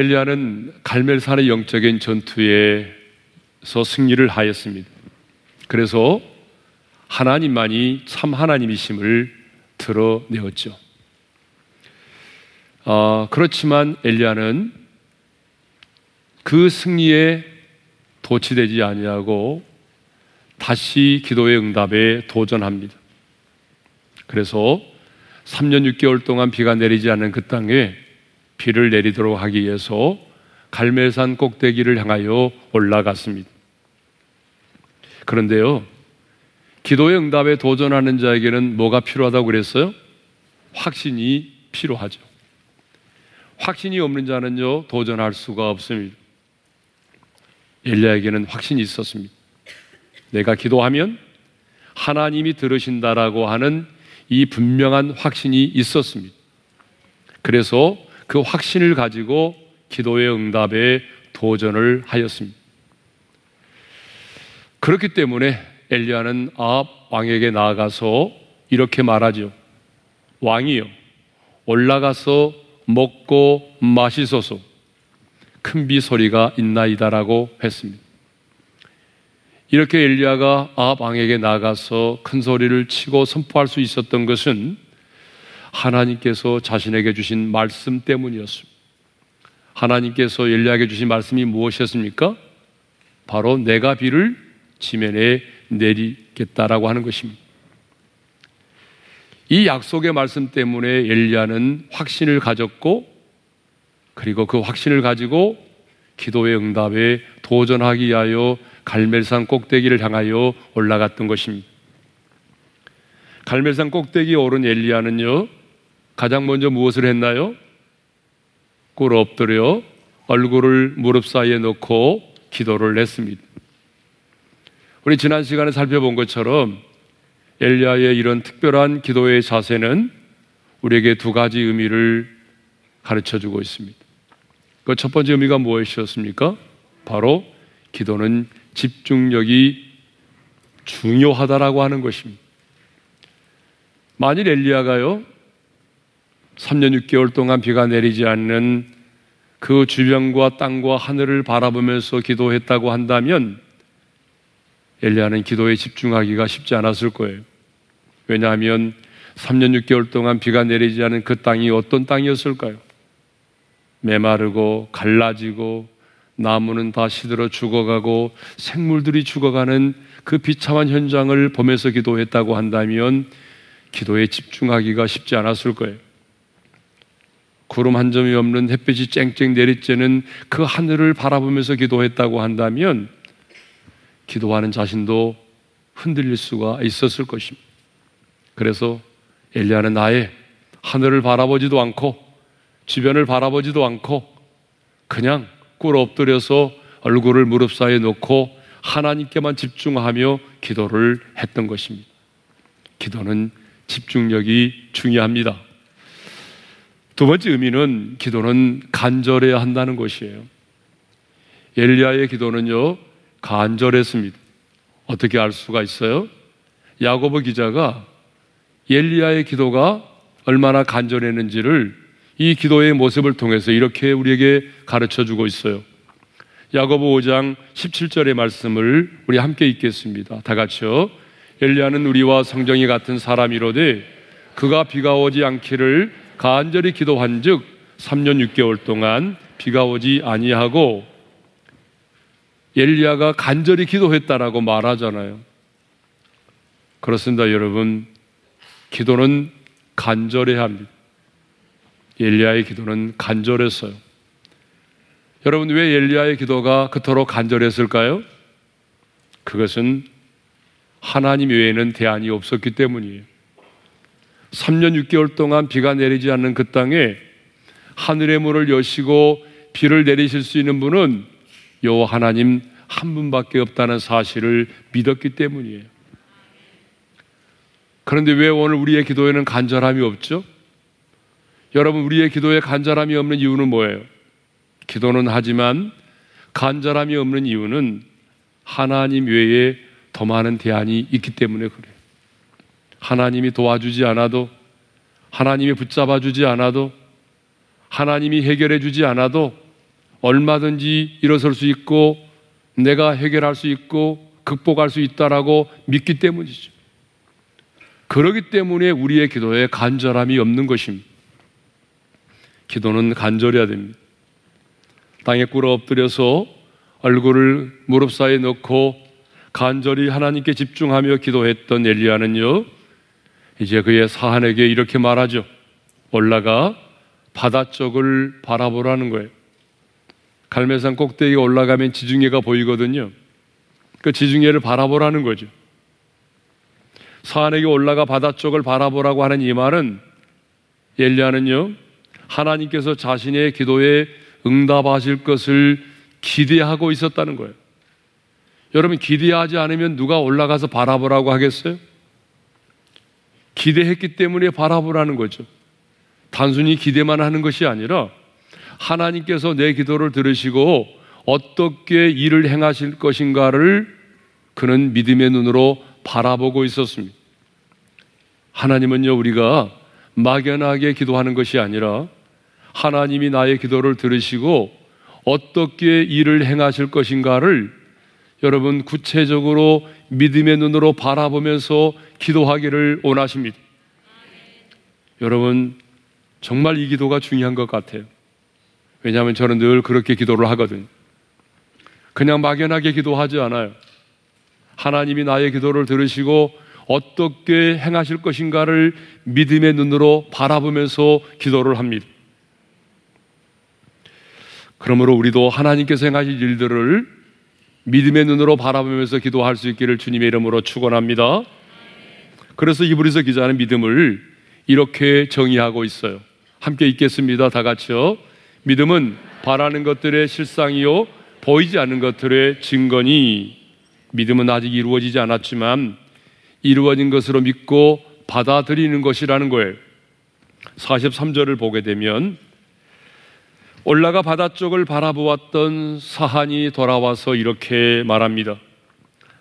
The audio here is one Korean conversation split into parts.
엘리야는 갈멜산의 영적인 전투에서 승리를 하였습니다. 그래서 하나님만이 참 하나님이심을 드러내었죠. 어, 그렇지만 엘리야는 그 승리에 도취되지 아니하고 다시 기도의 응답에 도전합니다. 그래서 3년 6개월 동안 비가 내리지 않는 그 땅에 비를 내리도록 하기 위해서 갈멜산 꼭대기를 향하여 올라갔습니다. 그런데요, 기도의 응답에 도전하는 자에게는 뭐가 필요하다고 그랬어요? 확신이 필요하죠. 확신이 없는 자는요, 도전할 수가 없습니다. 엘리야에게는 확신이 있었습니다. 내가 기도하면 하나님이 들으신다라고 하는 이 분명한 확신이 있었습니다. 그래서 그 확신을 가지고 기도의 응답에 도전을 하였습니다. 그렇기 때문에 엘리야는 아합 왕에게 나아가서 이렇게 말하죠. 왕이요 올라가서 먹고 마시소서 큰 비 소리가 있나이다라고 했습니다. 이렇게 엘리야가 아합 왕에게 나가서 큰 소리를 치고 선포할 수 있었던 것은 하나님께서 자신에게 주신 말씀 때문이었습니다. 하나님께서 엘리야에게 주신 말씀이 무엇이었습니까? 바로 내가 비를 지면에 내리겠다라고 하는 것입니다. 이 약속의 말씀 때문에 엘리야는 확신을 가졌고 그리고 그 확신을 가지고 기도의 응답에 도전하기 위하여 갈멜산 꼭대기를 향하여 올라갔던 것입니다. 갈멜산 꼭대기에 오른 엘리야는요, 가장 먼저 무엇을 했나요? 꿇 엎드려 얼굴을 무릎 사이에 놓고 기도를 했습니다. 우리 지난 시간에 살펴본 것처럼 엘리야의 이런 특별한 기도의 자세는 우리에게 두 가지 의미를 가르쳐 주고 있습니다. 그 첫 번째 의미가 무엇이었습니까? 바로 기도는 집중력이 중요하다라고 하는 것입니다. 만일 엘리야가요, 3년 6개월 동안 비가 내리지 않는 그 주변과 땅과 하늘을 바라보면서 기도했다고 한다면 엘리야는 기도에 집중하기가 쉽지 않았을 거예요. 왜냐하면 3년 6개월 동안 비가 내리지 않은 그 땅이 어떤 땅이었을까요? 메마르고 갈라지고 나무는 다 시들어 죽어가고 생물들이 죽어가는 그 비참한 현장을 보면서 기도했다고 한다면 기도에 집중하기가 쉽지 않았을 거예요. 구름 한 점이 없는 햇빛이 쨍쨍 내리쬐는 그 하늘을 바라보면서 기도했다고 한다면 기도하는 자신도 흔들릴 수가 있었을 것입니다. 그래서 엘리야는 나의 하늘을 바라보지도 않고 주변을 바라보지도 않고 그냥 꿇어 엎드려서 얼굴을 무릎 사이에 놓고 하나님께만 집중하며 기도를 했던 것입니다. 기도는 집중력이 중요합니다. 두 번째 의미는 기도는 간절해야 한다는 것이에요. 엘리야의 기도는요, 간절했습니다. 어떻게 알 수가 있어요? 야고보 기자가 엘리야의 기도가 얼마나 간절했는지를 이 기도의 모습을 통해서 이렇게 우리에게 가르쳐 주고 있어요. 야고보 5장 17절의 말씀을 우리 함께 읽겠습니다. 다 같이요. 엘리야는 우리와 성정이 같은 사람이로되 그가 비가 오지 않기를 간절히 기도한즉 3년 6개월 동안 비가 오지 아니하고 엘리야가 간절히 기도했다라고 말하잖아요. 그렇습니다, 여러분. 기도는 간절해야 합니다. 엘리야의 기도는 간절했어요. 여러분 왜 엘리야의 기도가 그토록 간절했을까요? 그것은 하나님 외에는 대안이 없었기 때문이에요. 3년 6개월 동안 비가 내리지 않는 그 땅에 하늘의 문을 여시고 비를 내리실 수 있는 분은 여호와 하나님 한 분밖에 없다는 사실을 믿었기 때문이에요. 그런데 왜 오늘 우리의 기도에는 간절함이 없죠? 여러분, 우리의 기도에 간절함이 없는 이유는 뭐예요? 기도는 하지만 간절함이 없는 이유는 하나님 외에 더 많은 대안이 있기 때문에 그래요. 하나님이 도와주지 않아도, 하나님이 붙잡아 주지 않아도, 하나님이 해결해 주지 않아도 얼마든지 일어설 수 있고 내가 해결할 수 있고 극복할 수 있다라고 믿기 때문이죠. 그러기 때문에 우리의 기도에 간절함이 없는 것입니다. 기도는 간절해야 됩니다. 땅에 꿇어 엎드려서 얼굴을 무릎 사이에 넣고 간절히 하나님께 집중하며 기도했던 엘리야는요, 이제 그의 사한에게 이렇게 말하죠. 올라가 바다 쪽을 바라보라는 거예요. 갈매산 꼭대기에 올라가면 지중해가 보이거든요. 그 지중해를 바라보라는 거죠. 사한에게 올라가 바다 쪽을 바라보라고 하는 이 말은 엘리야는요 하나님께서 자신의 기도에 응답하실 것을 기대하고 있었다는 거예요. 여러분 기대하지 않으면 누가 올라가서 바라보라고 하겠어요? 기대했기 때문에 바라보라는 거죠. 단순히 기대만 하는 것이 아니라 하나님께서 내 기도를 들으시고 어떻게 일을 행하실 것인가를 그는 믿음의 눈으로 바라보고 있었습니다. 하나님은요, 우리가 막연하게 기도하는 것이 아니라 하나님이 나의 기도를 들으시고 어떻게 일을 행하실 것인가를 여러분 구체적으로 믿음의 눈으로 바라보면서 기도하기를 원하십니다. 여러분, 정말 이 기도가 중요한 것 같아요. 왜냐하면 저는 늘 그렇게 기도를 하거든요. 그냥 막연하게 기도하지 않아요. 하나님이 나의 기도를 들으시고 어떻게 행하실 것인가를 믿음의 눈으로 바라보면서 기도를 합니다. 그러므로 우리도 하나님께서 행하실 일들을 믿음의 눈으로 바라보면서 기도할 수 있기를 주님의 이름으로 축원합니다. 그래서 이브리서 기자는 믿음을 이렇게 정의하고 있어요. 함께 읽겠습니다. 다 같이요. 믿음은 바라는 것들의 실상이요 보이지 않는 것들의 증거니 믿음은 아직 이루어지지 않았지만 이루어진 것으로 믿고 받아들이는 것이라는 거예요. 43절을 보게 되면 올라가 바다 쪽을 바라보았던 사한이 돌아와서 이렇게 말합니다.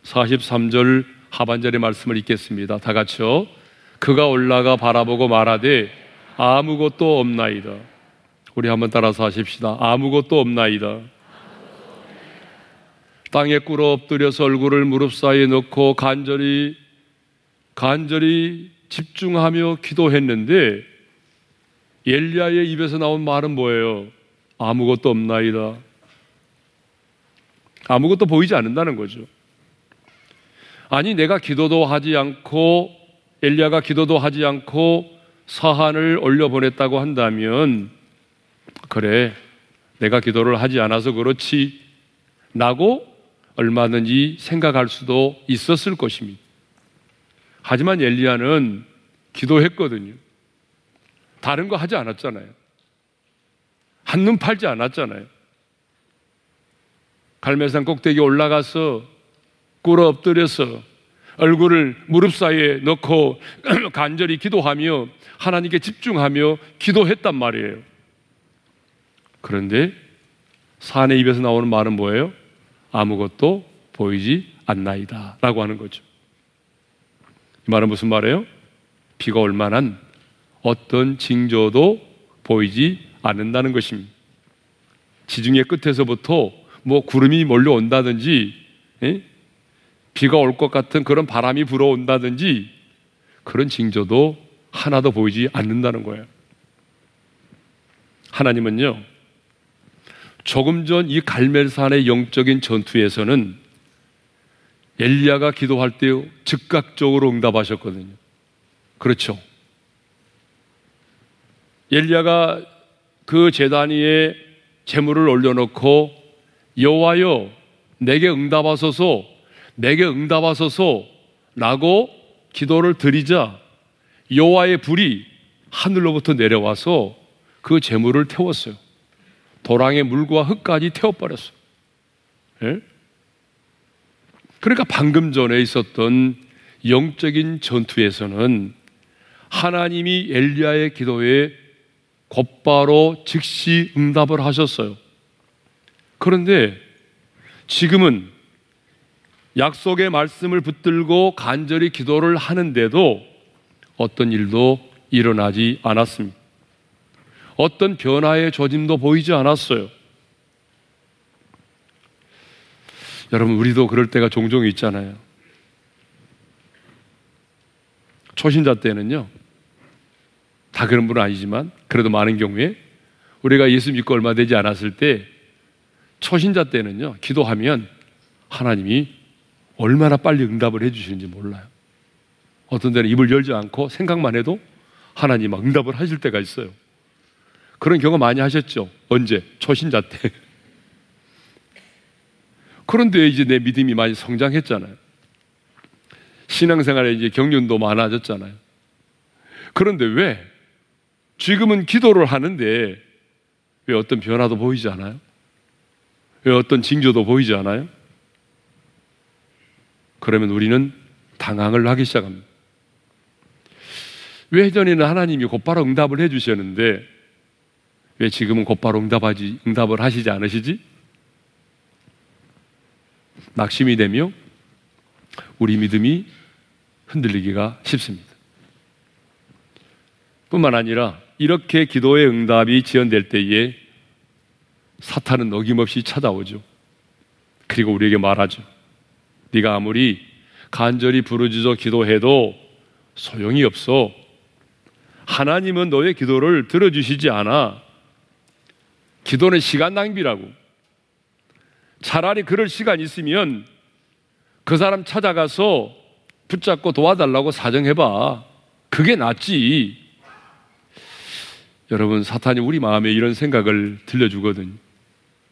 43절 하반절의 말씀을 읽겠습니다. 다 같이요. 그가 올라가 바라보고 말하되 아무것도 없나이다. 우리 한번 따라서 하십시다. 아무것도 없나이다. 땅에 꿇어 엎드려서 얼굴을 무릎 사이에 넣고 간절히 간절히 집중하며 기도했는데 엘리야의 입에서 나온 말은 뭐예요? 아무것도 없나이다. 아무것도 보이지 않는다는 거죠. 아니 내가 기도도 하지 않고 엘리야가 기도도 하지 않고 사한을 올려 보냈다고 한다면 그래 내가 기도를 하지 않아서 그렇지 라고 얼마든지 생각할 수도 있었을 것입니다. 하지만 엘리야는 기도했거든요. 다른 거 하지 않았잖아요. 한눈 팔지 않았잖아요. 갈매산 꼭대기 올라가서 꿇어 엎드려서 얼굴을 무릎 사이에 넣고 간절히 기도하며 하나님께 집중하며 기도했단 말이에요. 그런데 산의 입에서 나오는 말은 뭐예요? 아무것도 보이지 않나이다. 라고 하는 거죠. 이 말은 무슨 말이에요? 비가 올 만한 어떤 징조도 보이지 않는다는 것입니다. 지중해 끝에서부터 뭐 구름이 몰려온다든지, 에? 비가 올 것 같은 그런 바람이 불어온다든지 그런 징조도 하나도 보이지 않는다는 거예요. 하나님은요, 조금 전 이 갈멜산의 영적인 전투에서는 엘리야가 기도할 때 즉각적으로 응답하셨거든요. 그렇죠. 엘리야가 그 제단 위에 재물을 올려놓고 여호와여 내게 응답하소서 내게 응답하소서라고 기도를 드리자 여호와의 불이 하늘로부터 내려와서 그 재물을 태웠어요. 도랑의 물과 흙까지 태워버렸어. 예? 그러니까 방금 전에 있었던 영적인 전투에서는 하나님이 엘리야의 기도에 곧바로 즉시 응답을 하셨어요. 그런데 지금은 약속의 말씀을 붙들고 간절히 기도를 하는데도 어떤 일도 일어나지 않았습니다. 어떤 변화의 조짐도 보이지 않았어요. 여러분, 우리도 그럴 때가 종종 있잖아요. 초신자 때는요, 다 그런 분은 아니지만, 그래도 많은 경우에 우리가 예수 믿고 얼마 되지 않았을 때, 초신자 때는요, 기도하면 하나님이 얼마나 빨리 응답을 해주시는지 몰라요. 어떤 데는 입을 열지 않고 생각만 해도 하나님 막 응답을 하실 때가 있어요. 그런 경험 많이 하셨죠? 언제? 초신자 때. 그런데 이제 내 믿음이 많이 성장했잖아요. 신앙생활에 이제 경륜도 많아졌잖아요. 그런데 왜? 지금은 기도를 하는데 왜 어떤 변화도 보이지 않아요? 왜 어떤 징조도 보이지 않아요? 그러면 우리는 당황을 하기 시작합니다. 왜 예전에는 하나님이 곧바로 응답을 해 주셨는데 왜 지금은 곧바로 응답하지, 응답을 하시지 않으시지? 낙심이 되며 우리 믿음이 흔들리기가 쉽습니다. 뿐만 아니라 이렇게 기도의 응답이 지연될 때에 사탄은 어김없이 찾아오죠. 그리고 우리에게 말하죠. 네가 아무리 간절히 부르짖어 기도해도 소용이 없어. 하나님은 너의 기도를 들어주시지 않아. 기도는 시간 낭비라고. 차라리 그럴 시간 있으면 그 사람 찾아가서 붙잡고 도와달라고 사정해봐. 그게 낫지. 여러분, 사탄이 우리 마음에 이런 생각을 들려주거든.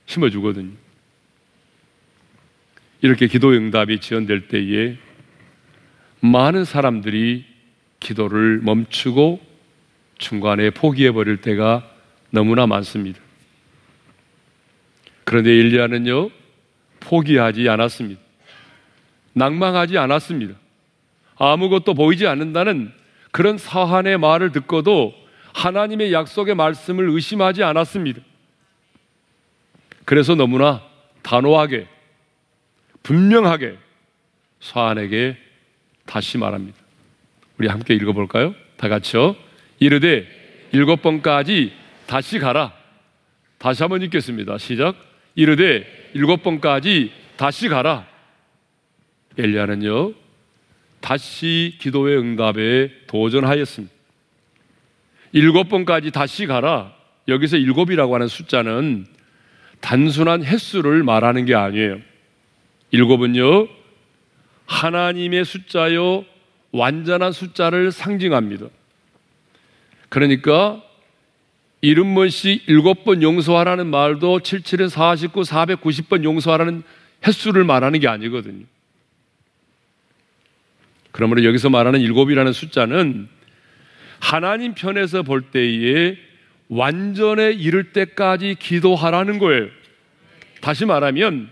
심어주거든. 이렇게 기도 응답이 지연될 때에 많은 사람들이 기도를 멈추고 중간에 포기해버릴 때가 너무나 많습니다. 그런데 일리아는요, 포기하지 않았습니다. 낭망하지 않았습니다. 아무것도 보이지 않는다는 그런 사한의 말을 듣고도 하나님의 약속의 말씀을 의심하지 않았습니다. 그래서 너무나 단호하게, 분명하게 사한에게 다시 말합니다. 우리 함께 읽어볼까요? 다 같이요. 이르되 일곱 번까지 다시 가라. 다시 한번 읽겠습니다. 시작. 이르되 일곱 번까지 다시 가라. 엘리야는요, 다시 기도의 응답에 도전하였습니다. 일곱 번까지 다시 가라. 여기서 일곱이라고 하는 숫자는 단순한 횟수를 말하는 게 아니에요. 일곱은요, 하나님의 숫자요, 완전한 숫자를 상징합니다. 그러니까 일흔 번씩 일곱 번 용서하라는 말도 77은 49, 490번 용서하라는 횟수를 말하는 게 아니거든요. 그러므로 여기서 말하는 일곱이라는 숫자는 하나님 편에서 볼 때에 완전에 이를 때까지 기도하라는 거예요. 다시 말하면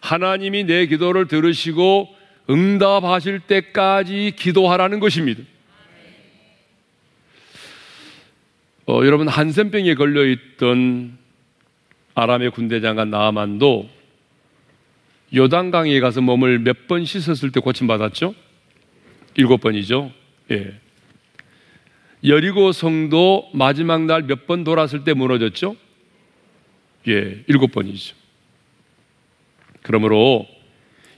하나님이 내 기도를 들으시고 응답하실 때까지 기도하라는 것입니다. 어, 여러분 한센병에 걸려 있던 아람의 군대장관 나아만도 요단강에 가서 몸을 몇 번 씻었을 때 고침 받았죠? 일곱 번이죠. 예. 여리고 성도 마지막 날 몇 번 돌았을 때 무너졌죠? 예, 일곱 번이죠. 그러므로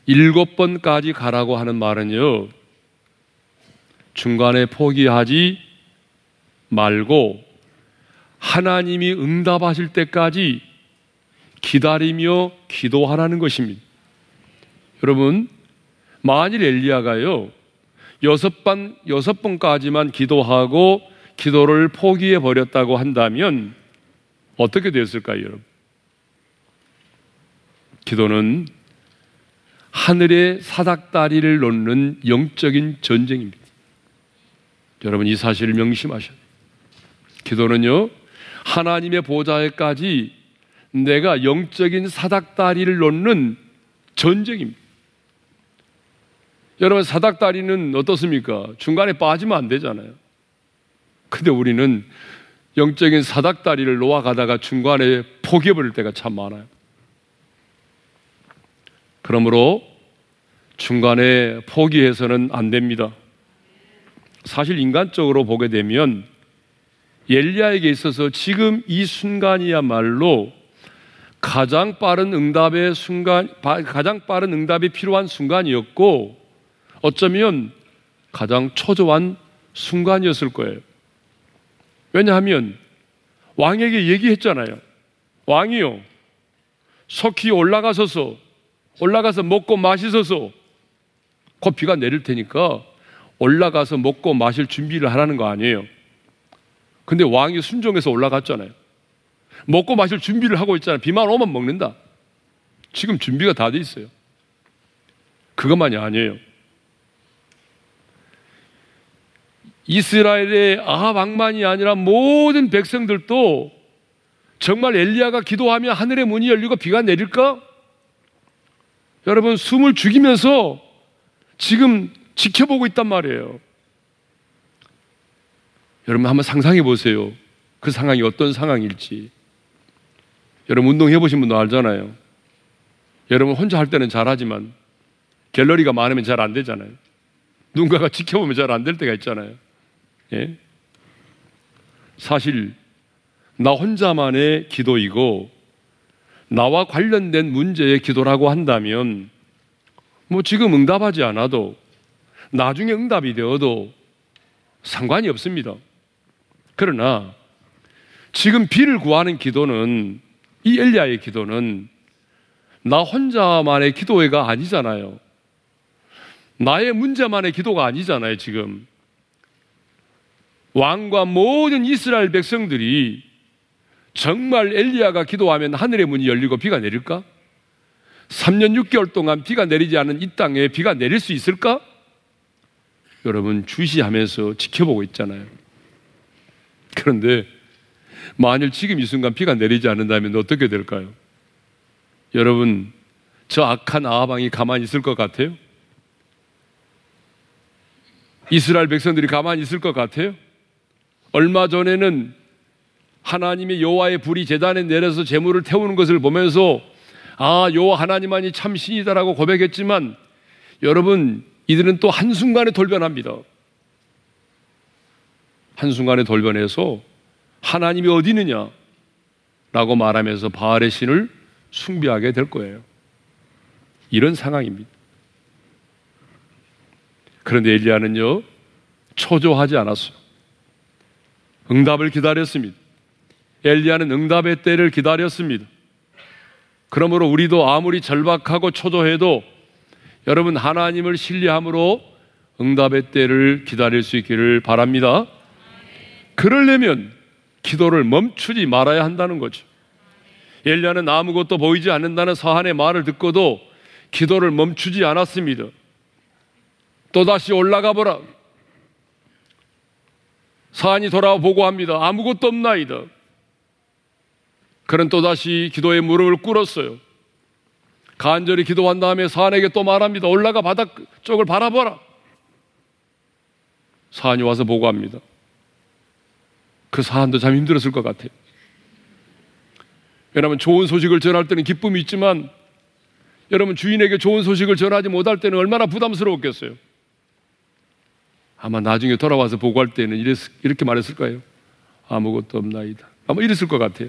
일곱 번까지 가라고 하는 말은요, 중간에 포기하지 말고 하나님이 응답하실 때까지 기다리며 기도하라는 것입니다. 여러분, 만일 엘리야가요, 여섯 번, 여섯 번까지만 기도하고 기도를 포기해 버렸다고 한다면 어떻게 됐을까요, 여러분? 기도는 하늘의 사닥다리를 놓는 영적인 전쟁입니다. 여러분 이 사실을 명심하셔야 돼요. 기도는요, 하나님의 보좌에까지 내가 영적인 사닥다리를 놓는 전쟁입니다. 여러분 사닥다리는 어떻습니까? 중간에 빠지면 안 되잖아요. 근데 우리는 영적인 사닥다리를 놓아가다가 중간에 포기해버릴 때가 참 많아요. 그러므로 중간에 포기해서는 안 됩니다. 사실 인간적으로 보게 되면 엘리야에게 있어서 지금 이 순간이야말로 가장 빠른 응답의 순간, 가장 빠른 응답이 필요한 순간이었고, 어쩌면 가장 초조한 순간이었을 거예요. 왜냐하면 왕에게 얘기했잖아요. 왕이요. 속히 올라가서서, 올라가서 먹고 마시소서, 곧 비가 내릴 테니까 올라가서 먹고 마실 준비를 하라는 거 아니에요. 근데 왕이 순종해서 올라갔잖아요. 먹고 마실 준비를 하고 있잖아요. 비만 오면 먹는다. 지금 준비가 다 돼 있어요. 그것만이 아니에요. 이스라엘의 아합 왕만이 아니라 모든 백성들도 정말 엘리야가 기도하면 하늘의 문이 열리고 비가 내릴까? 여러분 숨을 죽이면서 지금 지켜보고 있단 말이에요. 여러분 한번 상상해 보세요. 그 상황이 어떤 상황일지. 여러분 운동해 보신 분도 알잖아요. 여러분 혼자 할 때는 잘하지만 갤러리가 많으면 잘 안 되잖아요. 누군가가 지켜보면 잘 안 될 때가 있잖아요. 예? 사실 나 혼자만의 기도이고 나와 관련된 문제의 기도라고 한다면 뭐 지금 응답하지 않아도 나중에 응답이 되어도 상관이 없습니다. 그러나 지금 비를 구하는 기도는 이 엘리야의 기도는 나 혼자만의 기도회가 아니잖아요. 나의 문제만의 기도가 아니잖아요, 지금. 왕과 모든 이스라엘 백성들이 정말 엘리야가 기도하면 하늘의 문이 열리고 비가 내릴까? 3년 6개월 동안 비가 내리지 않은 이 땅에 비가 내릴 수 있을까? 여러분 주시하면서 지켜보고 있잖아요. 그런데 만일 지금 이 순간 비가 내리지 않는다면 어떻게 될까요? 여러분 저 악한 아하방이 가만히 있을 것 같아요? 이스라엘 백성들이 가만히 있을 것 같아요? 얼마 전에는 하나님의 여호와의 불이 제단에 내려서 재물을 태우는 것을 보면서 아 여호와 하나님만이 참 신이다라고 고백했지만 여러분 이들은 또 한순간에 돌변합니다. 한순간에 돌변해서 하나님이 어디 있느냐 라고 말하면서 바알의 신을 숭배하게 될 거예요. 이런 상황입니다. 그런데 엘리야는요 초조하지 않았어요. 응답을 기다렸습니다. 엘리야는 응답의 때를 기다렸습니다. 그러므로 우리도 아무리 절박하고 초조해도 여러분 하나님을 신뢰함으로 응답의 때를 기다릴 수 있기를 바랍니다. 그러려면 기도를 멈추지 말아야 한다는 거죠. 엘리야는 아무것도 보이지 않는다는 사한의 말을 듣고도 기도를 멈추지 않았습니다. 또다시 올라가 보라. 사한이 돌아와 보고합니다. 아무것도 없나이다. 그는 또다시 기도의 무릎을 꿇었어요. 간절히 기도한 다음에 사한에게 또 말합니다. 올라가 바닥 쪽을 바라보라. 사한이 와서 보고합니다. 그 사한도 참 힘들었을 것 같아요. 여러분, 좋은 소식을 전할 때는 기쁨이 있지만, 여러분, 주인에게 좋은 소식을 전하지 못할 때는 얼마나 부담스러웠겠어요. 아마 나중에 돌아와서 보고할 때는 이랬, 이렇게 말했을 거예요. 아무것도 없나이다. 아마 이랬을 것 같아요.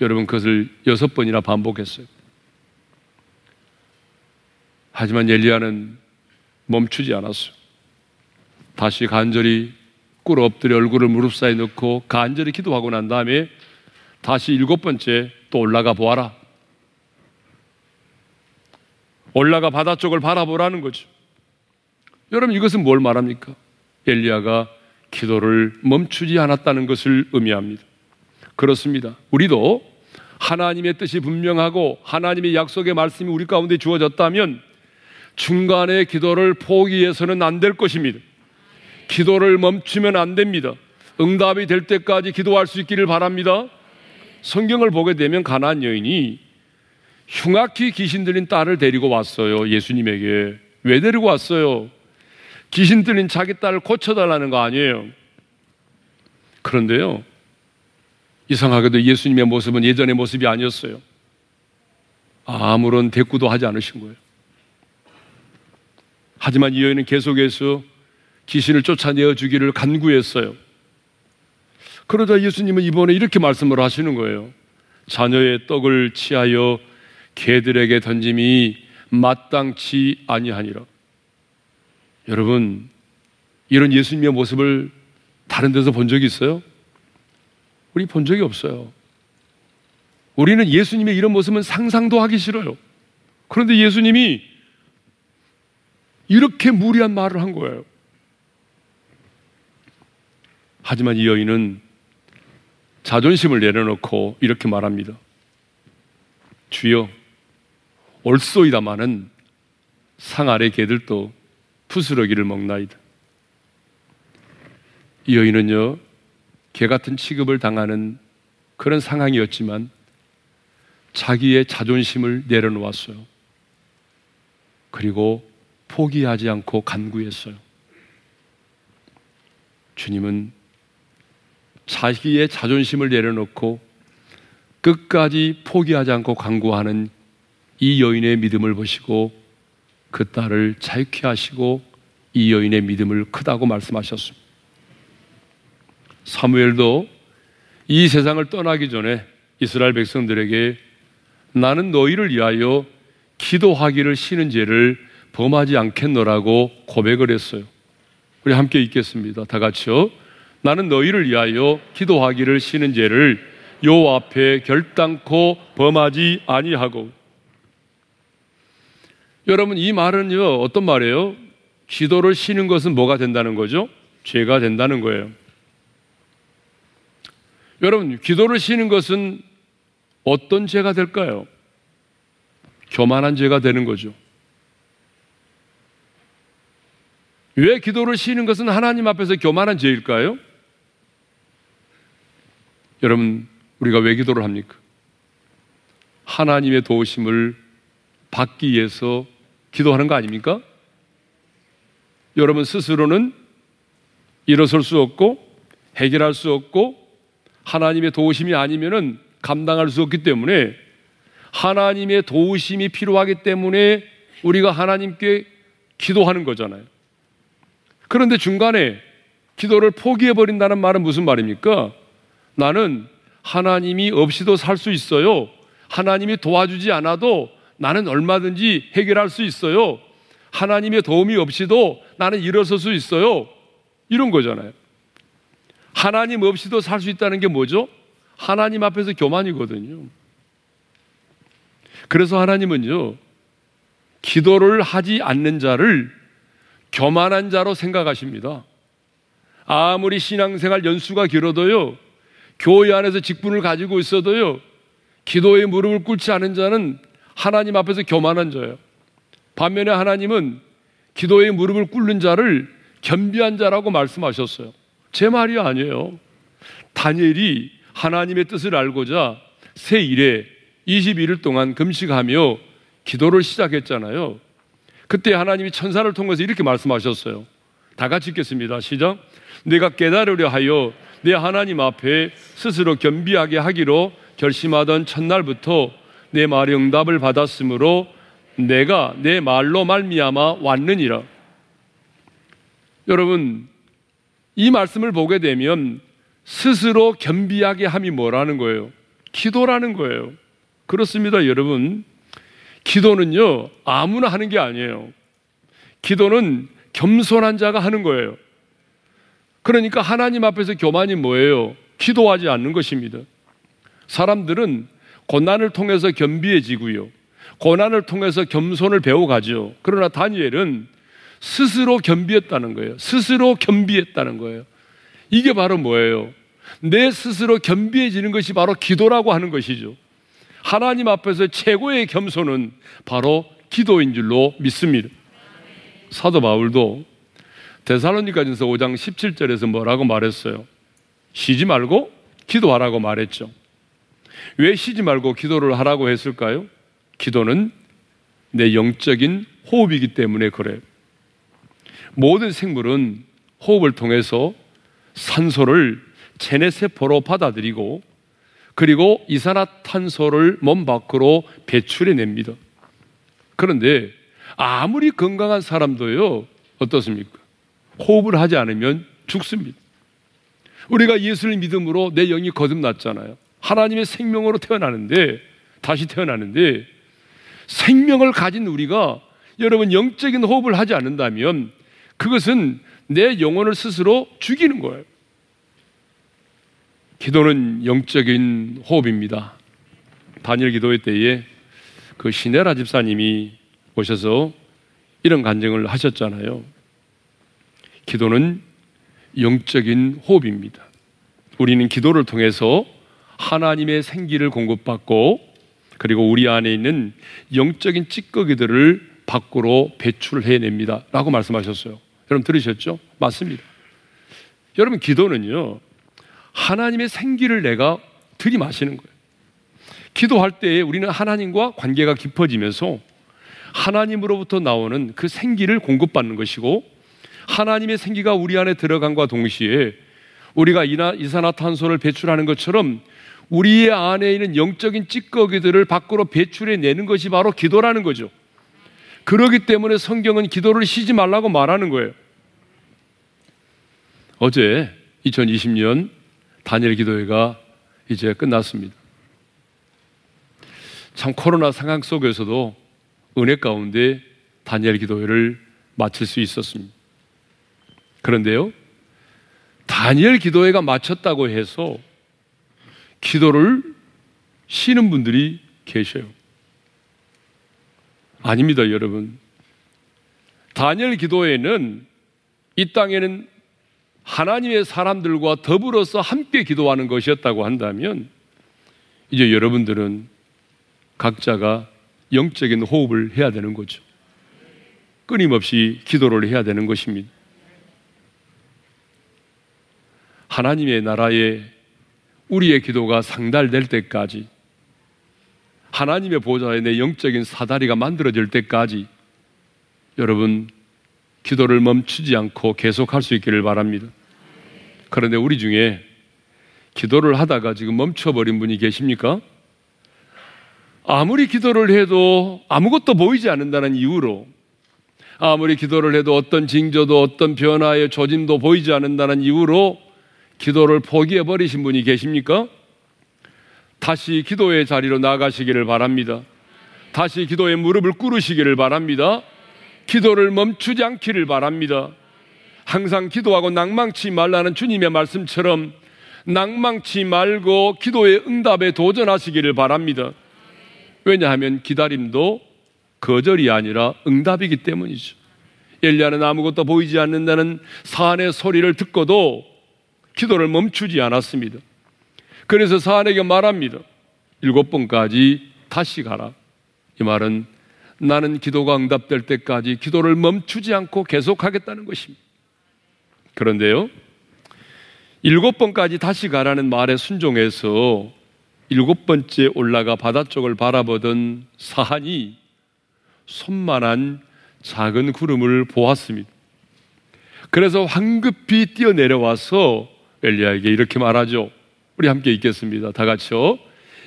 여러분 그것을 여섯 번이나 반복했어요. 하지만 엘리야는 멈추지 않았어요. 다시 간절히 꿇어 엎드려 얼굴을 무릎 사이에 넣고 간절히 기도하고 난 다음에 다시 일곱 번째 또 올라가 보아라. 올라가 바다 쪽을 바라보라는 거죠. 여러분 이것은 뭘 말합니까? 엘리야가 기도를 멈추지 않았다는 것을 의미합니다. 그렇습니다. 우리도 하나님의 뜻이 분명하고 하나님의 약속의 말씀이 우리 가운데 주어졌다면 중간에 기도를 포기해서는 안 될 것입니다. 기도를 멈추면 안 됩니다. 응답이 될 때까지 기도할 수 있기를 바랍니다. 성경을 보게 되면 가난 여인이 흉악히 귀신 들린 딸을 데리고 왔어요. 예수님에게. 왜 데리고 왔어요? 귀신 들린 자기 딸을 고쳐달라는 거 아니에요. 그런데요, 이상하게도 예수님의 모습은 예전의 모습이 아니었어요. 아무런 대꾸도 하지 않으신 거예요. 하지만 이 여인은 계속해서 귀신을 쫓아내어 주기를 간구했어요. 그러자 예수님은 이번에 이렇게 말씀을 하시는 거예요. 자녀의 떡을 취하여 개들에게 던짐이 마땅치 아니하니라. 여러분, 이런 예수님의 모습을 다른 데서 본 적이 있어요? 우리 본 적이 없어요. 우리는 예수님의 이런 모습은 상상도 하기 싫어요. 그런데 예수님이 이렇게 무리한 말을 한 거예요. 하지만 이 여인은 자존심을 내려놓고 이렇게 말합니다. 주여, 옳소이다마는 상 아래 개들도 푸스러기를 먹나이다. 이 여인은요, 개 같은 취급을 당하는 그런 상황이었지만 자기의 자존심을 내려놓았어요. 그리고 포기하지 않고 간구했어요. 주님은 자기의 자존심을 내려놓고 끝까지 포기하지 않고 간구하는 이 여인의 믿음을 보시고 그 딸을 자유케 하시고 이 여인의 믿음을 크다고 말씀하셨습니다. 사무엘도 이 세상을 떠나기 전에 이스라엘 백성들에게 나는 너희를 위하여 기도하기를 쉬는 죄를 범하지 않겠노라고 고백을 했어요. 우리 함께 읽겠습니다. 다 같이요. 나는 너희를 위하여 기도하기를 쉬는 죄를 요 앞에 결단코 범하지 아니하고 여러분 이 말은요 어떤 말이에요? 기도를 쉬는 것은 뭐가 된다는 거죠? 죄가 된다는 거예요. 여러분 기도를 쉬는 것은 어떤 죄가 될까요? 교만한 죄가 되는 거죠. 왜 기도를 쉬는 것은 하나님 앞에서 교만한 죄일까요? 여러분, 우리가 왜 기도를 합니까? 하나님의 도우심을 받기 위해서 기도하는 거 아닙니까? 여러분 스스로는 일어설 수 없고 해결할 수 없고 하나님의 도우심이 아니면은 감당할 수 없기 때문에 하나님의 도우심이 필요하기 때문에 우리가 하나님께 기도하는 거잖아요. 그런데 중간에 기도를 포기해 버린다는 말은 무슨 말입니까? 나는 하나님이 없이도 살 수 있어요. 하나님이 도와주지 않아도 나는 얼마든지 해결할 수 있어요. 하나님의 도움이 없이도 나는 일어설 수 있어요. 이런 거잖아요. 하나님 없이도 살 수 있다는 게 뭐죠? 하나님 앞에서 교만이거든요. 그래서 하나님은요, 기도를 하지 않는 자를 교만한 자로 생각하십니다. 아무리 신앙생활 연수가 길어도요, 교회 안에서 직분을 가지고 있어도요, 기도에 무릎을 꿇지 않은 자는 하나님 앞에서 교만한 자예요. 반면에 하나님은 기도에 무릎을 꿇는 자를 겸비한 자라고 말씀하셨어요. 제 말이 아니에요. 다니엘이 하나님의 뜻을 알고자 새 일에 21일 동안 금식하며 기도를 시작했잖아요. 그때 하나님이 천사를 통해서 이렇게 말씀하셨어요. 다 같이 읽겠습니다. 시작. 내가 깨달으려 하여 내 하나님 앞에 스스로 겸비하게 하기로 결심하던 첫날부터 내 말의 응답을 받았으므로 내가 내 말로 말미암아 왔느니라. 여러분 이 말씀을 보게 되면 스스로 겸비하게 함이 뭐라는 거예요? 기도라는 거예요. 그렇습니다, 여러분. 기도는요, 아무나 하는 게 아니에요. 기도는 겸손한 자가 하는 거예요. 그러니까 하나님 앞에서 교만이 뭐예요? 기도하지 않는 것입니다. 사람들은 고난을 통해서 겸비해지고요. 고난을 통해서 겸손을 배워가죠. 그러나 다니엘은 스스로 겸비했다는 거예요. 스스로 겸비했다는 거예요. 이게 바로 뭐예요? 내 스스로 겸비해지는 것이 바로 기도라고 하는 것이죠. 하나님 앞에서 최고의 겸손은 바로 기도인 줄로 믿습니다. 사도 바울도 데살로니가전서 5장 17절에서 뭐라고 말했어요? 쉬지 말고 기도하라고 말했죠. 왜 쉬지 말고 기도를 하라고 했을까요? 기도는 내 영적인 호흡이기 때문에 그래요. 모든 생물은 호흡을 통해서 산소를 체내 세포로 받아들이고 그리고 이산화탄소를 몸 밖으로 배출해 냅니다. 그런데 아무리 건강한 사람도요, 어떻습니까? 호흡을 하지 않으면 죽습니다. 우리가 예수를 믿음으로 내 영이 거듭났잖아요. 하나님의 생명으로 태어나는데 다시 태어나는데 생명을 가진 우리가 여러분 영적인 호흡을 하지 않는다면 그것은 내 영혼을 스스로 죽이는 거예요. 기도는 영적인 호흡입니다. 단일 기도회 때에 그 시네라 집사님이 오셔서 이런 간증을 하셨잖아요. 기도는 영적인 호흡입니다. 우리는 기도를 통해서 하나님의 생기를 공급받고 그리고 우리 안에 있는 영적인 찌꺼기들을 밖으로 배출해냅니다. 라고 말씀하셨어요. 여러분 들으셨죠? 맞습니다. 여러분 기도는요. 하나님의 생기를 내가 들이마시는 거예요. 기도할 때 우리는 하나님과 관계가 깊어지면서 하나님으로부터 나오는 그 생기를 공급받는 것이고 하나님의 생기가 우리 안에 들어간과 동시에 우리가 이산화탄소를 배출하는 것처럼 우리의 안에 있는 영적인 찌꺼기들을 밖으로 배출해 내는 것이 바로 기도라는 거죠. 그러기 때문에 성경은 기도를 쉬지 말라고 말하는 거예요. 어제 2020년 단일 기도회가 이제 끝났습니다. 참 코로나 상황 속에서도 은혜 가운데 단일 기도회를 마칠 수 있었습니다. 그런데요, 다니엘 기도회가 마쳤다고 해서 기도를 쉬는 분들이 계셔요. 아닙니다, 여러분. 다니엘 기도회는 이 땅에는 하나님의 사람들과 더불어서 함께 기도하는 것이었다고 한다면 이제 여러분들은 각자가 영적인 호흡을 해야 되는 거죠. 끊임없이 기도를 해야 되는 것입니다. 하나님의 나라에 우리의 기도가 상달될 때까지 하나님의 보좌에 내 영적인 사다리가 만들어질 때까지 여러분 기도를 멈추지 않고 계속할 수 있기를 바랍니다. 그런데 우리 중에 기도를 하다가 지금 멈춰버린 분이 계십니까? 아무리 기도를 해도 아무것도 보이지 않는다는 이유로 아무리 기도를 해도 어떤 징조도 어떤 변화의 조짐도 보이지 않는다는 이유로 기도를 포기해 버리신 분이 계십니까? 다시 기도의 자리로 나가시기를 바랍니다. 다시 기도의 무릎을 꿇으시기를 바랍니다. 기도를 멈추지 않기를 바랍니다. 항상 기도하고 낭망치 말라는 주님의 말씀처럼 낭망치 말고 기도의 응답에 도전하시기를 바랍니다. 왜냐하면 기다림도 거절이 아니라 응답이기 때문이죠. 엘리야는 아무것도 보이지 않는다는 사안의 소리를 듣고도 기도를 멈추지 않았습니다. 그래서 사안에게 말합니다. 일곱 번까지 다시 가라. 이 말은 나는 기도가 응답될 때까지 기도를 멈추지 않고 계속하겠다는 것입니다. 그런데요, 일곱 번까지 다시 가라는 말에 순종해서 일곱 번째 올라가 바다 쪽을 바라보던 사한이 손만한 작은 구름을 보았습니다. 그래서 황급히 뛰어내려와서 엘리야에게 이렇게 말하죠. 우리 함께 읽겠습니다. 다 같이요.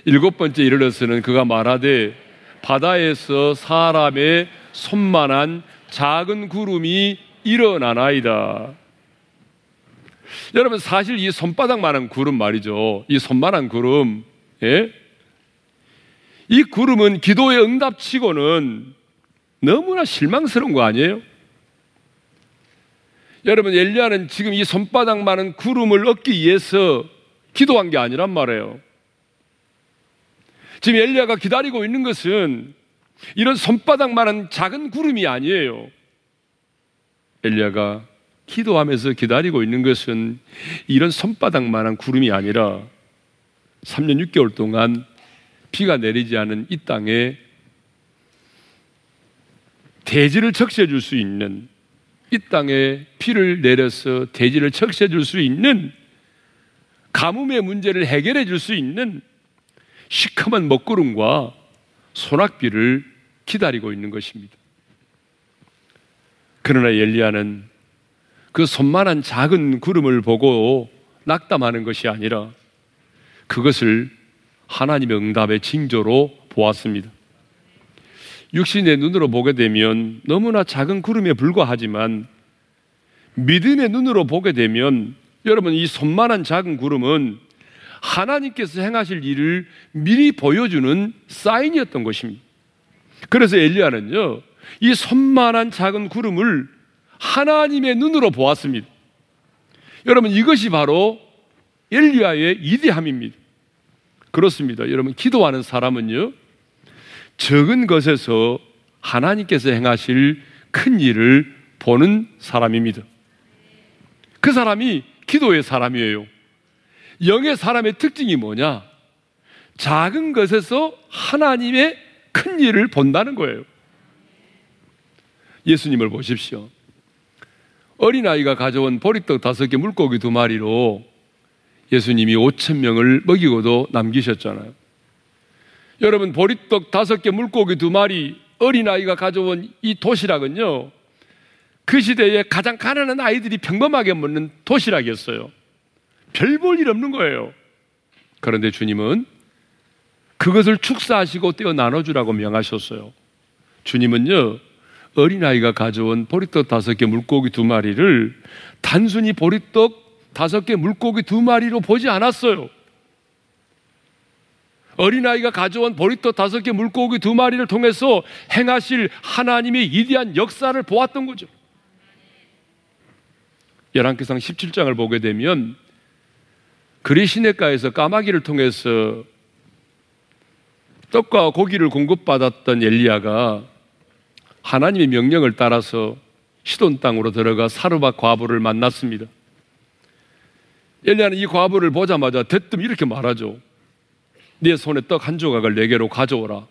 일곱 번째 이르러서는 그가 말하되 바다에서 사람의 손만한 작은 구름이 일어나나이다. 여러분 사실 이 손바닥만한 구름 말이죠. 이 손만한 구름, 예? 이 구름은 기도의 응답치고는 너무나 실망스러운 거 아니에요? 여러분 엘리야는 지금 이 손바닥만한 구름을 얻기 위해서 기도한 게 아니란 말이에요. 지금 엘리야가 기다리고 있는 것은 이런 손바닥만한 작은 구름이 아니에요. 엘리야가 기도하면서 기다리고 있는 것은 이런 손바닥만한 구름이 아니라 3년 6개월 동안 비가 내리지 않은 이 땅에 대지를 적셔 줄 수 있는 이 땅에 피를 내려서 대지를 척시해 줄수 있는 가뭄의 문제를 해결해 줄 수 있는 시커먼 먹구름과 소낙비를 기다리고 있는 것입니다. 그러나 엘리야는 그 손만한 작은 구름을 보고 낙담하는 것이 아니라 그것을 하나님의 응답의 징조로 보았습니다. 육신의 눈으로 보게 되면 너무나 작은 구름에 불과하지만 믿음의 눈으로 보게 되면 여러분 이 손만한 작은 구름은 하나님께서 행하실 일을 미리 보여주는 사인이었던 것입니다. 그래서 엘리야는요, 이 손만한 작은 구름을 하나님의 눈으로 보았습니다. 여러분, 이것이 바로 엘리야의 이대함입니다. 그렇습니다. 여러분, 기도하는 사람은요, 적은 것에서 하나님께서 행하실 큰 일을 보는 사람입니다. 그 사람이 기도의 사람이에요. 영의 사람의 특징이 뭐냐? 작은 것에서 하나님의 큰 일을 본다는 거예요. 예수님을 보십시오. 어린아이가 가져온 보리떡 다섯 개 물고기 두 마리로 예수님이 5천 명을 먹이고도 남기셨잖아요. 여러분 보리떡 다섯 개 물고기 두 마리 어린아이가 가져온 이 도시락은요. 그 시대에 가장 가난한 아이들이 평범하게 먹는 도시락이었어요. 별 볼 일 없는 거예요. 그런데 주님은 그것을 축사하시고 떼어 나눠주라고 명하셨어요. 주님은요, 어린아이가 가져온 보리떡 다섯 개 물고기 두 마리를 단순히 보리떡 다섯 개 물고기 두 마리로 보지 않았어요. 어린아이가 가져온 보리떡 다섯 개 물고기 두 마리를 통해서 행하실 하나님의 위대한 역사를 보았던 거죠. 열왕기상 17장을 보게 되면 그리 시내가에서 까마귀를 통해서 떡과 고기를 공급받았던 엘리야가 하나님의 명령을 따라서 시돈 땅으로 들어가 사르밧 과부를 만났습니다. 엘리야는 이 과부를 보자마자 대뜸 이렇게 말하죠. 네 손에 떡 한 조각을 내게로 가져오라.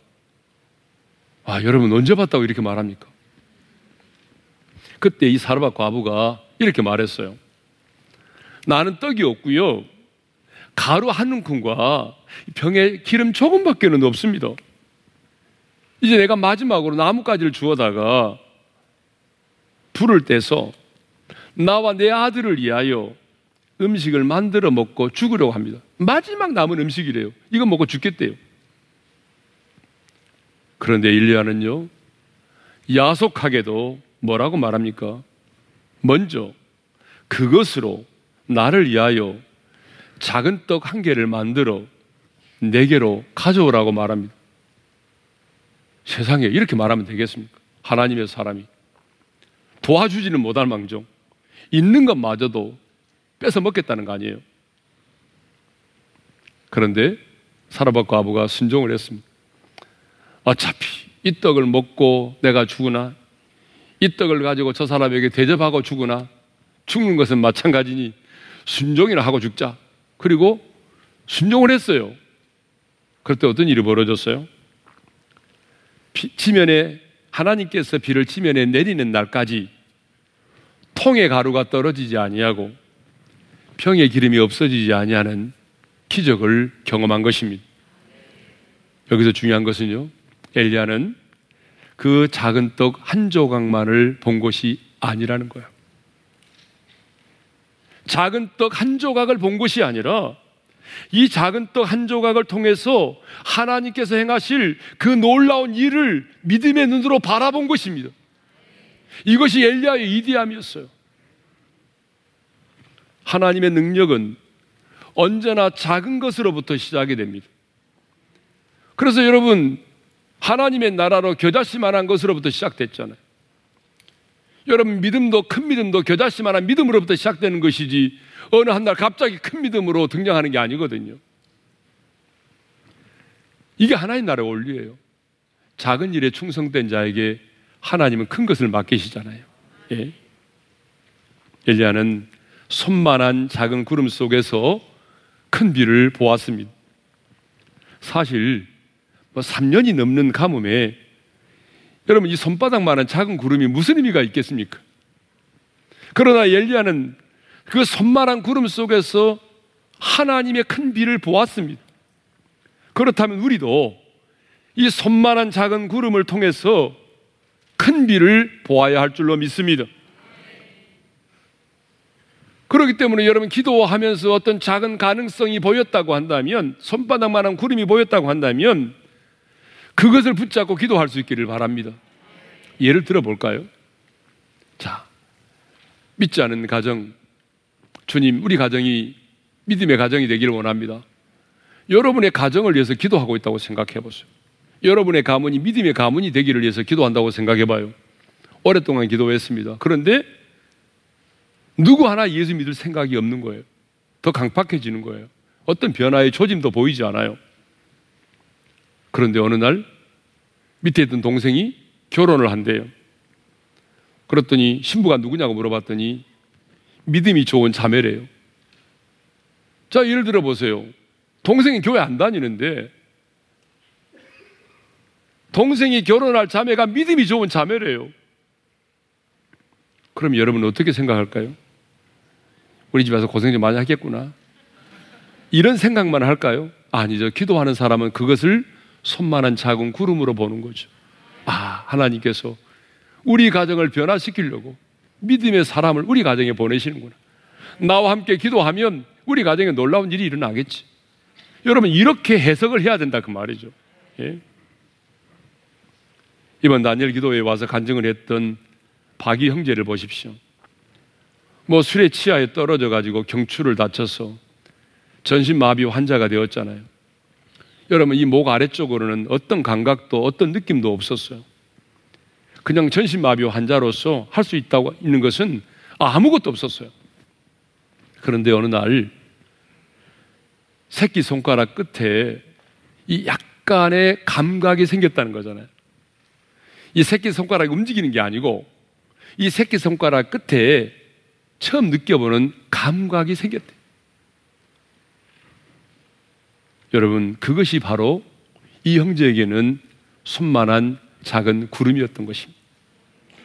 아, 여러분 언제 봤다고 이렇게 말합니까? 그때 이 사르밧 과부가 이렇게 말했어요. 나는 떡이 없고요. 가루 한 움큼과 병에 기름 조금밖에는 없습니다. 이제 내가 마지막으로 나뭇가지를 주워다가 불을 떼서 나와 내 아들을 위하여 음식을 만들어 먹고 죽으려고 합니다. 마지막 남은 음식이래요. 이거 먹고 죽겠대요. 그런데 일리아는요, 야속하게도 뭐라고 말합니까? 먼저 그것으로 나를 위하여 작은 떡 한 개를 만들어 네 개로 가져오라고 말합니다. 세상에 이렇게 말하면 되겠습니까? 하나님의 사람이 도와주지는 못할 망정 있는 것마저도 뺏어 먹겠다는 거 아니에요. 그런데 사라밧 과부가 순종을 했습니다. 어차피 이 떡을 먹고 내가 죽으나 이 떡을 가지고 저 사람에게 대접하고 죽으나 죽는 것은 마찬가지니 순종이나 하고 죽자. 그리고 순종을 했어요. 그럴 어떤 일이 벌어졌어요? 비, 지면에 하나님께서 비를 지면에 내리는 날까지 통의 가루가 떨어지지 아니하고 병의 기름이 없어지지 아니하는 기적을 경험한 것입니다. 여기서 중요한 것은요. 엘리야는 그 작은 떡 한 조각만을 본 것이 아니라는 거예요. 작은 떡 한 조각을 본 것이 아니라 이 작은 떡 한 조각을 통해서 하나님께서 행하실 그 놀라운 일을 믿음의 눈으로 바라본 것입니다. 이것이 엘리야의 이디함이었어요. 하나님의 능력은 언제나 작은 것으로부터 시작이 됩니다. 그래서 여러분, 하나님의 나라로 겨자씨만한 것으로부터 시작됐잖아요. 여러분, 믿음도 큰 믿음도 겨자씨만한 믿음으로부터 시작되는 것이지 어느 한 날 갑자기 큰 믿음으로 등장하는 게 아니거든요. 이게 하나님 나라의 원리예요. 작은 일에 충성된 자에게 하나님은 큰 것을 맡기시잖아요. 예. 엘리야는 손만한 작은 구름 속에서 큰 비를 보았습니다. 사실 뭐 3년이 넘는 가뭄에 여러분 이 손바닥만한 작은 구름이 무슨 의미가 있겠습니까? 그러나 엘리야는 그 손만한 구름 속에서 하나님의 큰 비를 보았습니다. 그렇다면 우리도 이 손만한 작은 구름을 통해서 큰 비를 보아야 할 줄로 믿습니다. 그렇기 때문에 여러분 기도하면서 어떤 작은 가능성이 보였다고 한다면 손바닥만한 구름이 보였다고 한다면 그것을 붙잡고 기도할 수 있기를 바랍니다. 예를 들어 볼까요? 자, 믿지 않은 가정, 주님, 우리 가정이 믿음의 가정이 되기를 원합니다. 여러분의 가정을 위해서 기도하고 있다고 생각해 보세요. 여러분의 가문이 믿음의 가문이 되기를 위해서 기도한다고 생각해 봐요. 오랫동안 기도했습니다. 그런데 누구 하나 예수 믿을 생각이 없는 거예요. 더 강팍해지는 거예요. 어떤 변화의 조짐도 보이지 않아요. 그런데 어느 날 밑에 있던 동생이 결혼을 한대요. 그랬더니 신부가 누구냐고 물어봤더니 믿음이 좋은 자매래요. 자, 예를 들어 보세요. 동생이 교회 안 다니는데 동생이 결혼할 자매가 믿음이 좋은 자매래요. 그럼 여러분 어떻게 생각할까요? 우리 집에서 고생 좀 많이 하겠구나. 이런 생각만 할까요? 아니죠. 기도하는 사람은 그것을 손만한 작은 구름으로 보는 거죠. 아, 하나님께서 우리 가정을 변화시키려고 믿음의 사람을 우리 가정에 보내시는구나. 나와 함께 기도하면 우리 가정에 놀라운 일이 일어나겠지. 여러분, 이렇게 해석을 해야 된다. 그 말이죠. 예? 이번 다니엘 기도회에 와서 간증을 했던 박이 형제를 보십시오. 뭐 술에 치하에 떨어져 가지고 경추를 다쳐서 전신 마비 환자가 되었잖아요. 여러분 이 목 아래쪽으로는 어떤 감각도 어떤 느낌도 없었어요. 그냥 전신 마비 환자로서 할 수 있다고 있는 것은 아무것도 없었어요. 그런데 어느 날 새끼 손가락 끝에 이 약간의 감각이 생겼다는 거잖아요. 이 새끼 손가락이 움직이는 게 아니고 이 새끼 손가락 끝에 처음 느껴보는 감각이 생겼대. 여러분, 그것이 바로 이 형제에게는 손만한 작은 구름이었던 것입니다.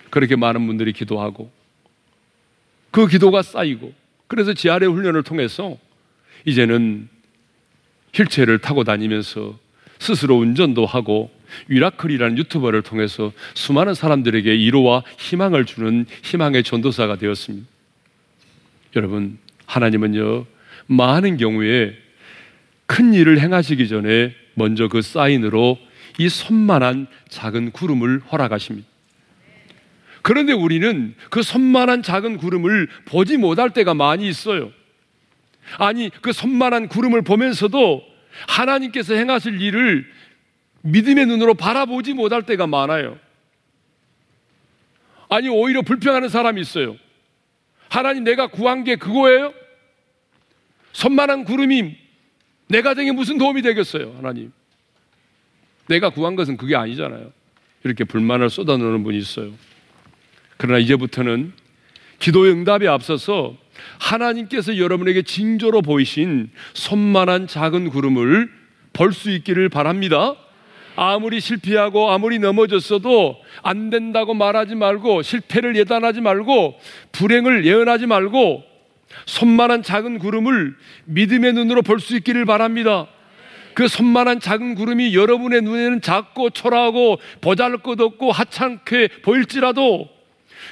그렇게 많은 분들이 기도하고 그 기도가 쌓이고 그래서 지하례 훈련을 통해서 이제는 휠체어를 타고 다니면서 스스로 운전도 하고 위라클이라는 유튜버를 통해서 수많은 사람들에게 위로와 희망을 주는 희망의 전도사가 되었습니다. 여러분, 하나님은요, 많은 경우에 큰 일을 행하시기 전에 먼저 그 사인으로 이 손만한 작은 구름을 허락하십니다. 그런데 우리는 그 손만한 작은 구름을 보지 못할 때가 많이 있어요. 아니, 그 손만한 구름을 보면서도 하나님께서 행하실 일을 믿음의 눈으로 바라보지 못할 때가 많아요. 아니, 오히려 불평하는 사람이 있어요. 하나님, 내가 구한 게 그거예요? 손만한 구름이 내 가정에 무슨 도움이 되겠어요, 하나님? 내가 구한 것은 그게 아니잖아요. 이렇게 불만을 쏟아놓는 분이 있어요. 그러나 이제부터는 기도의 응답에 앞서서 하나님께서 여러분에게 징조로 보이신 손만한 작은 구름을 볼수 있기를 바랍니다. 아무리 실패하고 아무리 넘어졌어도 안 된다고 말하지 말고 실패를 예단하지 말고 불행을 예언하지 말고 손만한 작은 구름을 믿음의 눈으로 볼 수 있기를 바랍니다. 그 손만한 작은 구름이 여러분의 눈에는 작고 초라하고 보잘 것 없고 하찮게 보일지라도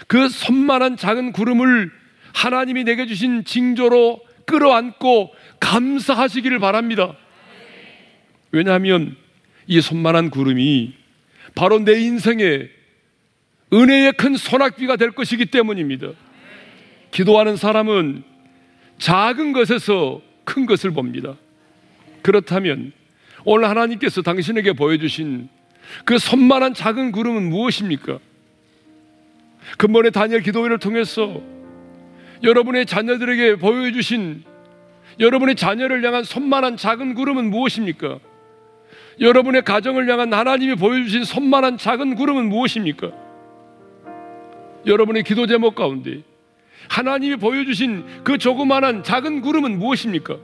그 손만한 작은 구름을 하나님이 내게 주신 징조로 끌어안고 감사하시기를 바랍니다. 왜냐하면 이 손만한 구름이 바로 내 인생에 은혜의 큰 소낙비가 될 것이기 때문입니다. 기도하는 사람은 작은 것에서 큰 것을 봅니다. 그렇다면 오늘 하나님께서 당신에게 보여주신 그 손만한 작은 구름은 무엇입니까? 근본의 다니엘 기도회를 통해서 여러분의 자녀들에게 보여주신 여러분의 자녀를 향한 손만한 작은 구름은 무엇입니까? 여러분의 가정을 향한 하나님이 보여주신 손만한 작은 구름은 무엇입니까? 여러분의 기도 제목 가운데 하나님이 보여주신 그 조그만한 작은 구름은 무엇입니까?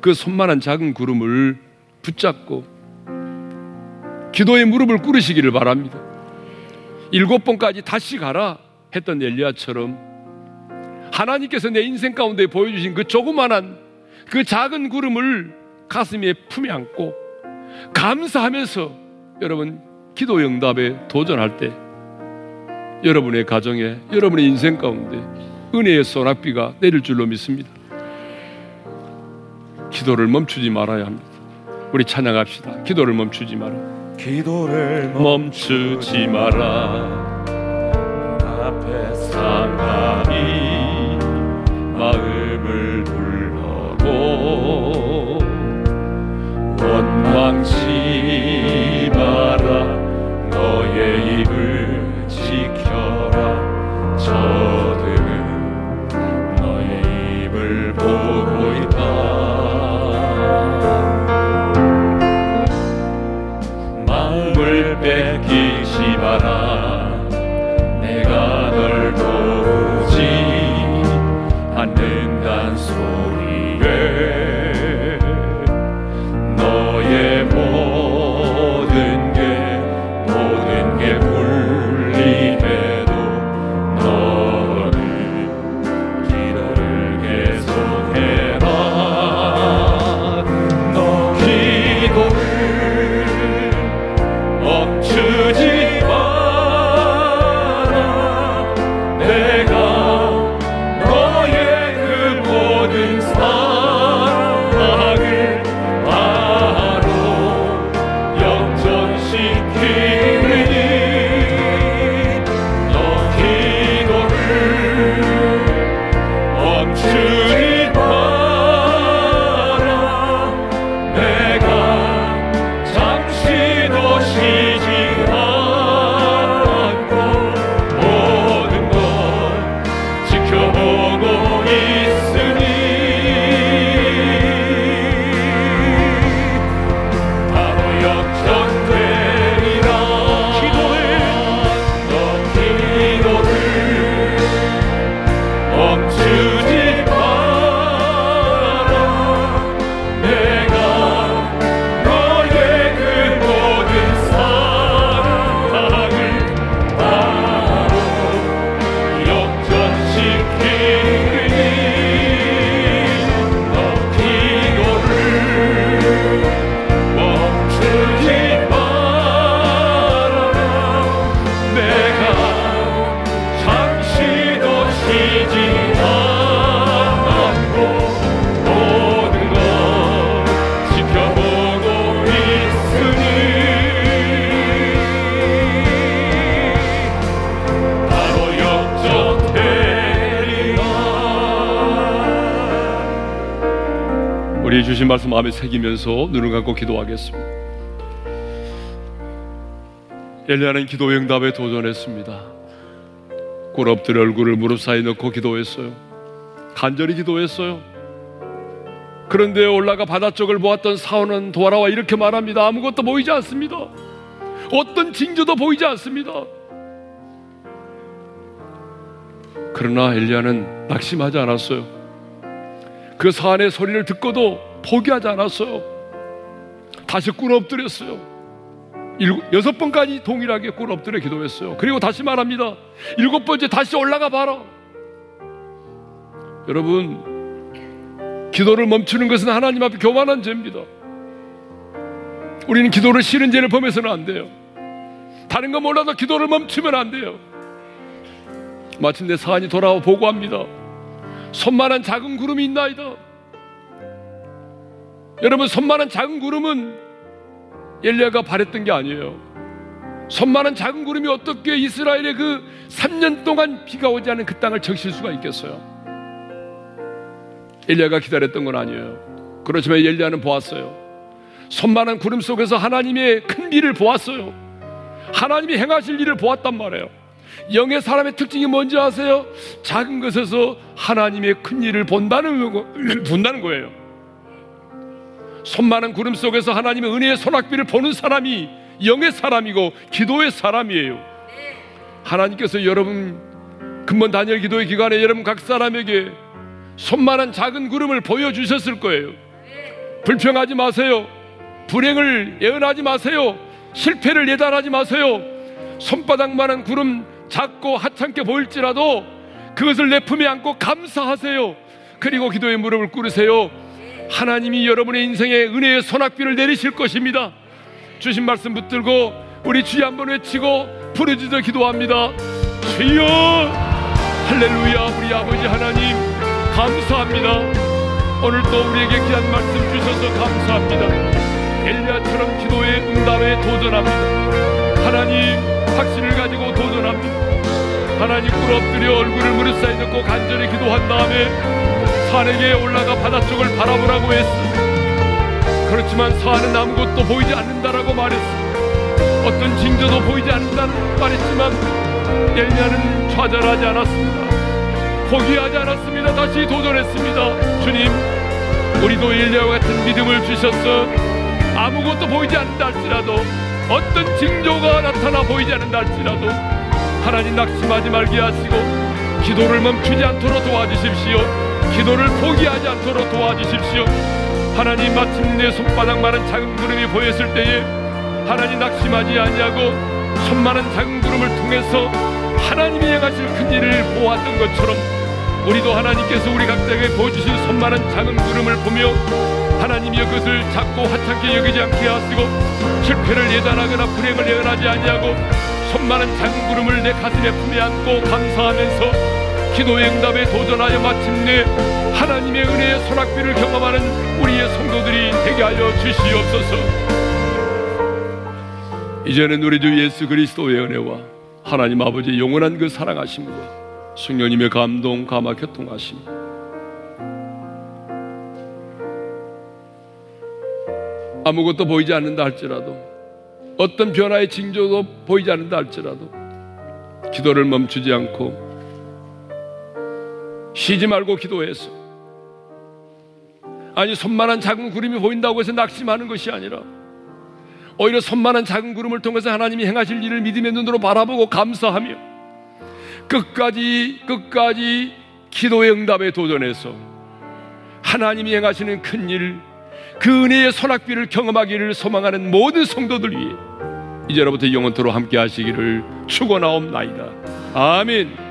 그 손만한 작은 구름을 붙잡고 기도의 무릎을 꿇으시기를 바랍니다. 일곱 번까지 다시 가라 했던 엘리야처럼 하나님께서 내 인생 가운데 보여주신 그 조그만한 그 작은 구름을 가슴에 품에 안고 감사하면서 여러분 기도 응답에 도전할 때 여러분의 가정에 여러분의 인생 가운데 은혜의 소낙비가 내릴 줄로 믿습니다. 기도를 멈추지 말아야 합니다. 우리 찬양합시다. 기도를 멈추지 마라. 기도를 멈추지 마라. 말씀 마음에 새기면서 눈을 감고 기도하겠습니다. 엘리야는 기도 응답에 도전했습니다. 꿇 엎드려 얼굴을 무릎 사이에 넣고 기도했어요. 간절히 기도했어요. 그런데 올라가 바다 쪽을 보았던 사원은 돌아와 이렇게 말합니다. 아무것도 보이지 않습니다. 어떤 징조도 보이지 않습니다. 그러나 엘리야는 낙심하지 않았어요. 그 사안의 소리를 듣고도 포기하지 않았어요. 다시 꿇어 엎드렸어요. 일곱, 여섯 번까지 동일하게 꿇어 엎드려 기도했어요. 그리고 다시 말합니다. 일곱 번째 다시 올라가 봐라. 여러분, 기도를 멈추는 것은 하나님 앞에 교만한 죄입니다. 우리는 기도를 싫은 죄를 범해서는 안 돼요. 다른 거 몰라도 기도를 멈추면 안 돼요. 마침내 사안이 돌아와 보고합니다. 손만한 작은 구름이 있나이다. 여러분 손만한 작은 구름은 엘리야가 바랬던 게 아니에요. 손만한 작은 구름이 어떻게 이스라엘의 그 3년 동안 비가 오지 않은 그 땅을 적실 수가 있겠어요? 엘리야가 기다렸던 건 아니에요. 그렇지만 엘리야는 보았어요. 손만한 구름 속에서 하나님의 큰 비를 보았어요. 하나님이 행하실 일을 보았단 말이에요. 영의 사람의 특징이 뭔지 아세요? 작은 것에서 하나님의 큰 일을 본다는, 거, 본다는 거예요. 손 많은 구름 속에서 하나님의 은혜의 소낙비를 보는 사람이 영의 사람이고 기도의 사람이에요. 하나님께서 여러분 근본 단열 기도의 기간에 여러분 각 사람에게 손만한 작은 구름을 보여주셨을 거예요. 불평하지 마세요. 불행을 예언하지 마세요. 실패를 예단하지 마세요. 손바닥만한 구름 작고 하찮게 보일지라도 그것을 내 품에 안고 감사하세요. 그리고 기도의 무릎을 꿇으세요. 하나님이 여러분의 인생에 은혜의 소낙비를 내리실 것입니다. 주신 말씀 붙들고 우리 주여 한번 외치고 부르짖어 기도합니다. 주여 할렐루야 우리 아버지 하나님 감사합니다. 오늘 또 우리에게 귀한 말씀 주셔서 감사합니다. 엘리야처럼 기도의 응답에 도전합니다. 하나님 확신을 가지고 도전합니다. 하나님 꿇어 엎드려 얼굴을 무릎 사이 넣고 간절히 기도한 다음에 산에게 올라가 바다 쪽을 바라보라고 했습니다. 그렇지만 사안은 아무것도 보이지 않는다라고 말했습니다. 어떤 징조도 보이지 않는다는 말했지만 엘리야는 좌절하지 않았습니다. 포기하지 않았습니다. 다시 도전했습니다. 주님, 우리도 엘리야와 같은 믿음을 주셔서 아무것도 보이지 않는다 할지라도 어떤 징조가 나타나 보이지 않는다 할지라도 하나님 낙심하지 말게 하시고 기도를 멈추지 않도록 도와주십시오. 기도를 포기하지 않도록 도와주십시오. 하나님 마침내 손바닥만한 작은 구름이 보였을 때에 하나님 낙심하지 아니하고 손만한 작은 구름을 통해서 하나님이 행하실 큰 일을 보았던 것처럼 우리도 하나님께서 우리 각자에게 보여주신 손만한 작은 구름을 보며 하나님이 그것을 작고 하찮게 여기지 않게 하시고 실패를 예단하거나 불행을 예언하지 아니하고 손만한 작은 구름을 내 가슴에 품에 안고 감사하면서 기도의 응답에 도전하여 마침내 하나님의 은혜의 소낙비를 경험하는 우리의 성도들이 되게 하여 주시옵소서. 이제는 우리 주 예수 그리스도의 은혜와 하나님 아버지의 영원한 그 사랑하심과 성령님의 감동 감화 교통하심. 아무것도 보이지 않는다 할지라도 어떤 변화의 징조도 보이지 않는다 할지라도 기도를 멈추지 않고 쉬지 말고 기도해서 아니 손만한 작은 구름이 보인다고 해서 낙심하는 것이 아니라 오히려 손만한 작은 구름을 통해서 하나님이 행하실 일을 믿음의 눈으로 바라보고 감사하며 끝까지 끝까지 기도의 응답에 도전해서 하나님이 행하시는 큰 일, 그 은혜의 소낙비를 경험하기를 소망하는 모든 성도들 위해 이제로부터 영원토로 함께 하시기를 축원하옵나이다. 아멘.